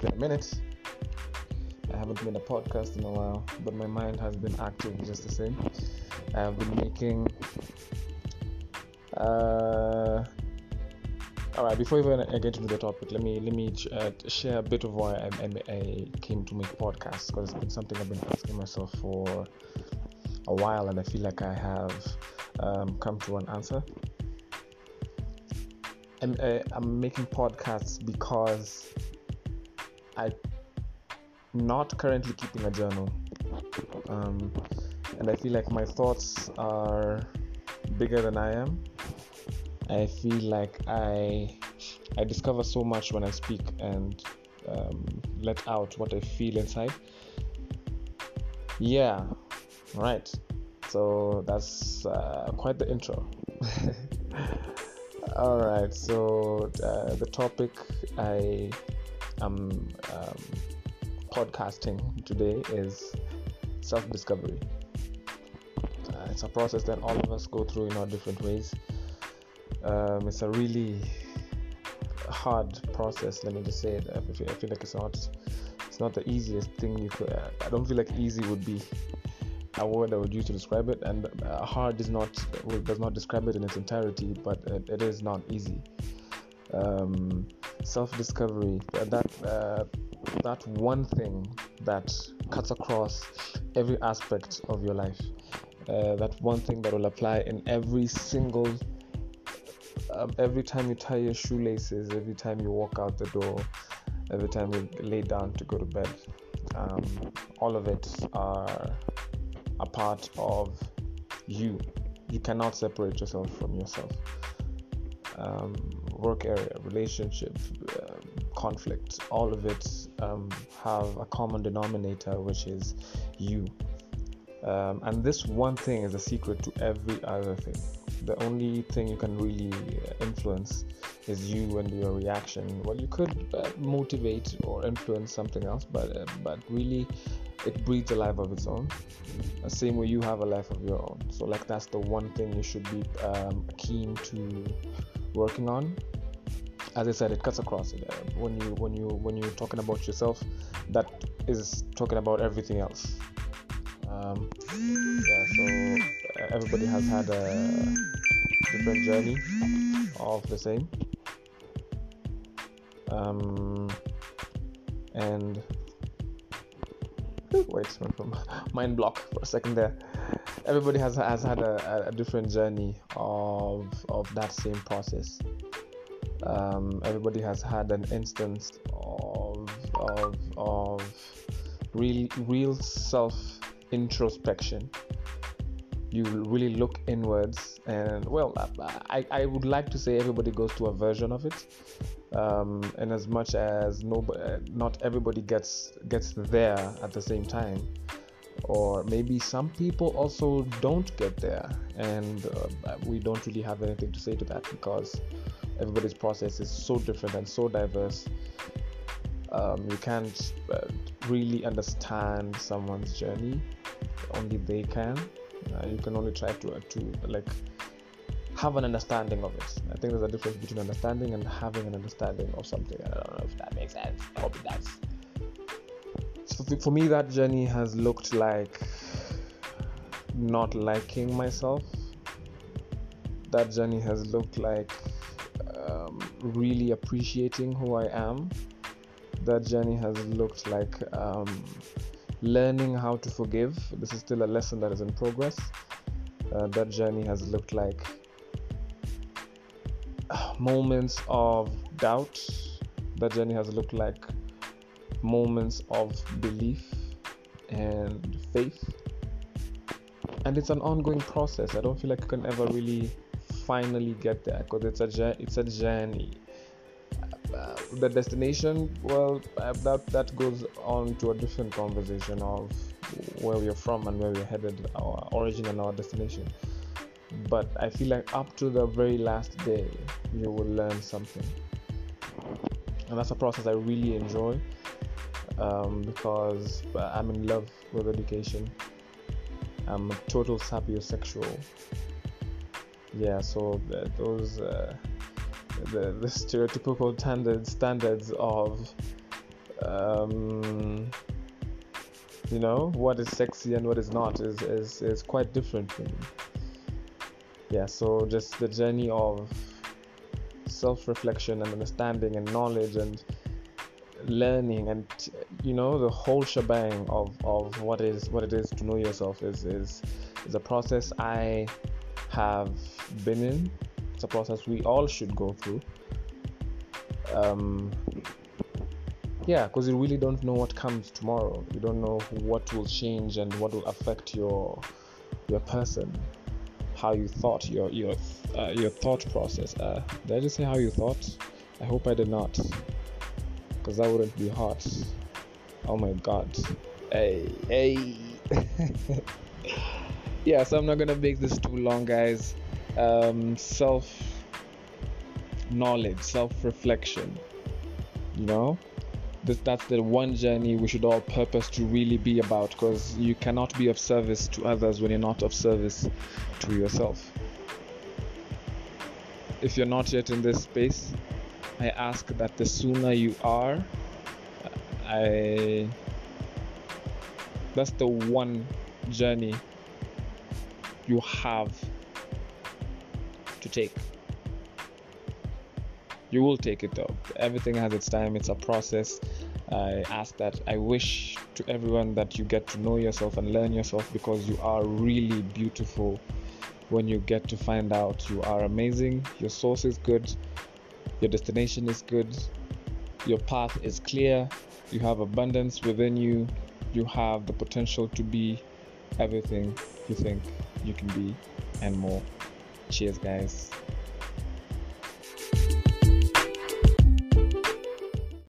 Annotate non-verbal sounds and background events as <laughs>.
Been a minute. I haven't made a podcast in a while, but my mind has been active just the same. I have been making. Uh, all right. Before even I get into the topic, let me let me uh, share a bit of why I, I, I came to make podcasts because it's been something I've been asking myself for a while, and I feel like I have um, come to an answer. I'm, uh, I'm making podcasts because I'm not currently keeping a journal. Um, and I feel like my thoughts are bigger than I am. I feel like I I discover so much when I speak and um, let out what I feel inside. Yeah, right. So that's uh, quite the intro. <laughs> All right. So uh, the topic I am um, podcasting today is self-discovery. Uh, it's a process that all of us go through in our different ways. Um, it's a really hard process. Let me just say it. I feel, I feel like it's not. It's not the easiest thing you could. I don't feel like easy would be a word I would use to describe it, and uh, hard is not does not describe it in its entirety, but it, it is not easy. Um, self-discovery that uh, that one thing that cuts across every aspect of your life. Uh, that one thing that will apply in every single um, every time you tie your shoelaces, every time you walk out the door, every time you lay down to go to bed. Um, all of it are a part of you. You cannot separate yourself from yourself. Um, work area, relationship, uh, conflict, all of it um, have a common denominator, which is you. Um, and this one thing is a secret to every other thing. The only thing you can really influence is you and your reaction. Well, you could uh, motivate or influence something else, but uh, but really, it breathes a life of its own. The same way you have a life of your own. So like that's the one thing you should be um, keen to working on. As I said, it cuts across it. Uh, when you when you when you're talking about yourself, that is talking about everything else. Um, yeah, so everybody has had a different journey of the same. Um, and wait, <laughs> mind block for a second there. Everybody has has had a, a different journey of of that same process. Um, everybody has had an instance of of of real real self introspection. You really look inwards, and well, I, I would like to say everybody goes to a version of it. Um, and as much as nobody, not everybody gets gets there at the same time, or maybe some people also don't get there, and uh, we don't really have anything to say to that because everybody's process is so different and so diverse. Um, you can't uh, really understand someone's journey; only they can. Uh, you can only try to uh, to like have an understanding of it. I think there's a difference between understanding and having an understanding of something. I don't know if that makes sense. I hope it does. For me, that journey has looked like not liking myself. That journey has looked like um, really appreciating who I am. That journey has looked like um, learning how to forgive. This is still a lesson that is in progress. Uh, that journey has looked like moments of doubt. That journey has looked like moments of belief and faith. And it's an ongoing process. I don't feel like you can ever really finally get there because it's a it's a journey. Uh, the destination, well, uh, that that goes on to a different conversation of where we're from and where we're headed, our origin and our destination but I feel like up to the very last day, you will learn something, and that's a process I really enjoy um, because I'm in love with education. I'm a total sapiosexual. Yeah, so those uh, the, the stereotypical standards standards of um, you know what is sexy and what is not is is, is quite different for me yeah so just the journey of self-reflection and understanding and knowledge and learning and you know the whole shebang of, of what is what it is to know yourself is is is a process I have been in. It's a process we all should go through. Um, yeah, because you really don't know what comes tomorrow. You don't know what will change and what will affect your your person, how you thought, your your uh, your thought process. Uh, did I just say how you thought? I hope I did not because that wouldn't be hot. Oh my god. Hey, hey. <laughs> yeah, so I'm not gonna make this too long, guys. Um, self knowledge, self reflection. You know, this, that's the one journey we should all purpose to really be about because you cannot be of service to others when you're not of service to yourself. If you're not yet in this space, I ask that the sooner you are, I that's the one journey you have to take. You will take it though. Everything has its time, it's a process. I ask that I wish to everyone that you get to know yourself and learn yourself because you are really beautiful when you get to find out you are amazing, your source is good, your destination is good, your path is clear, you have abundance within you, you have the potential to be everything you think you can be, and more. Cheers, guys.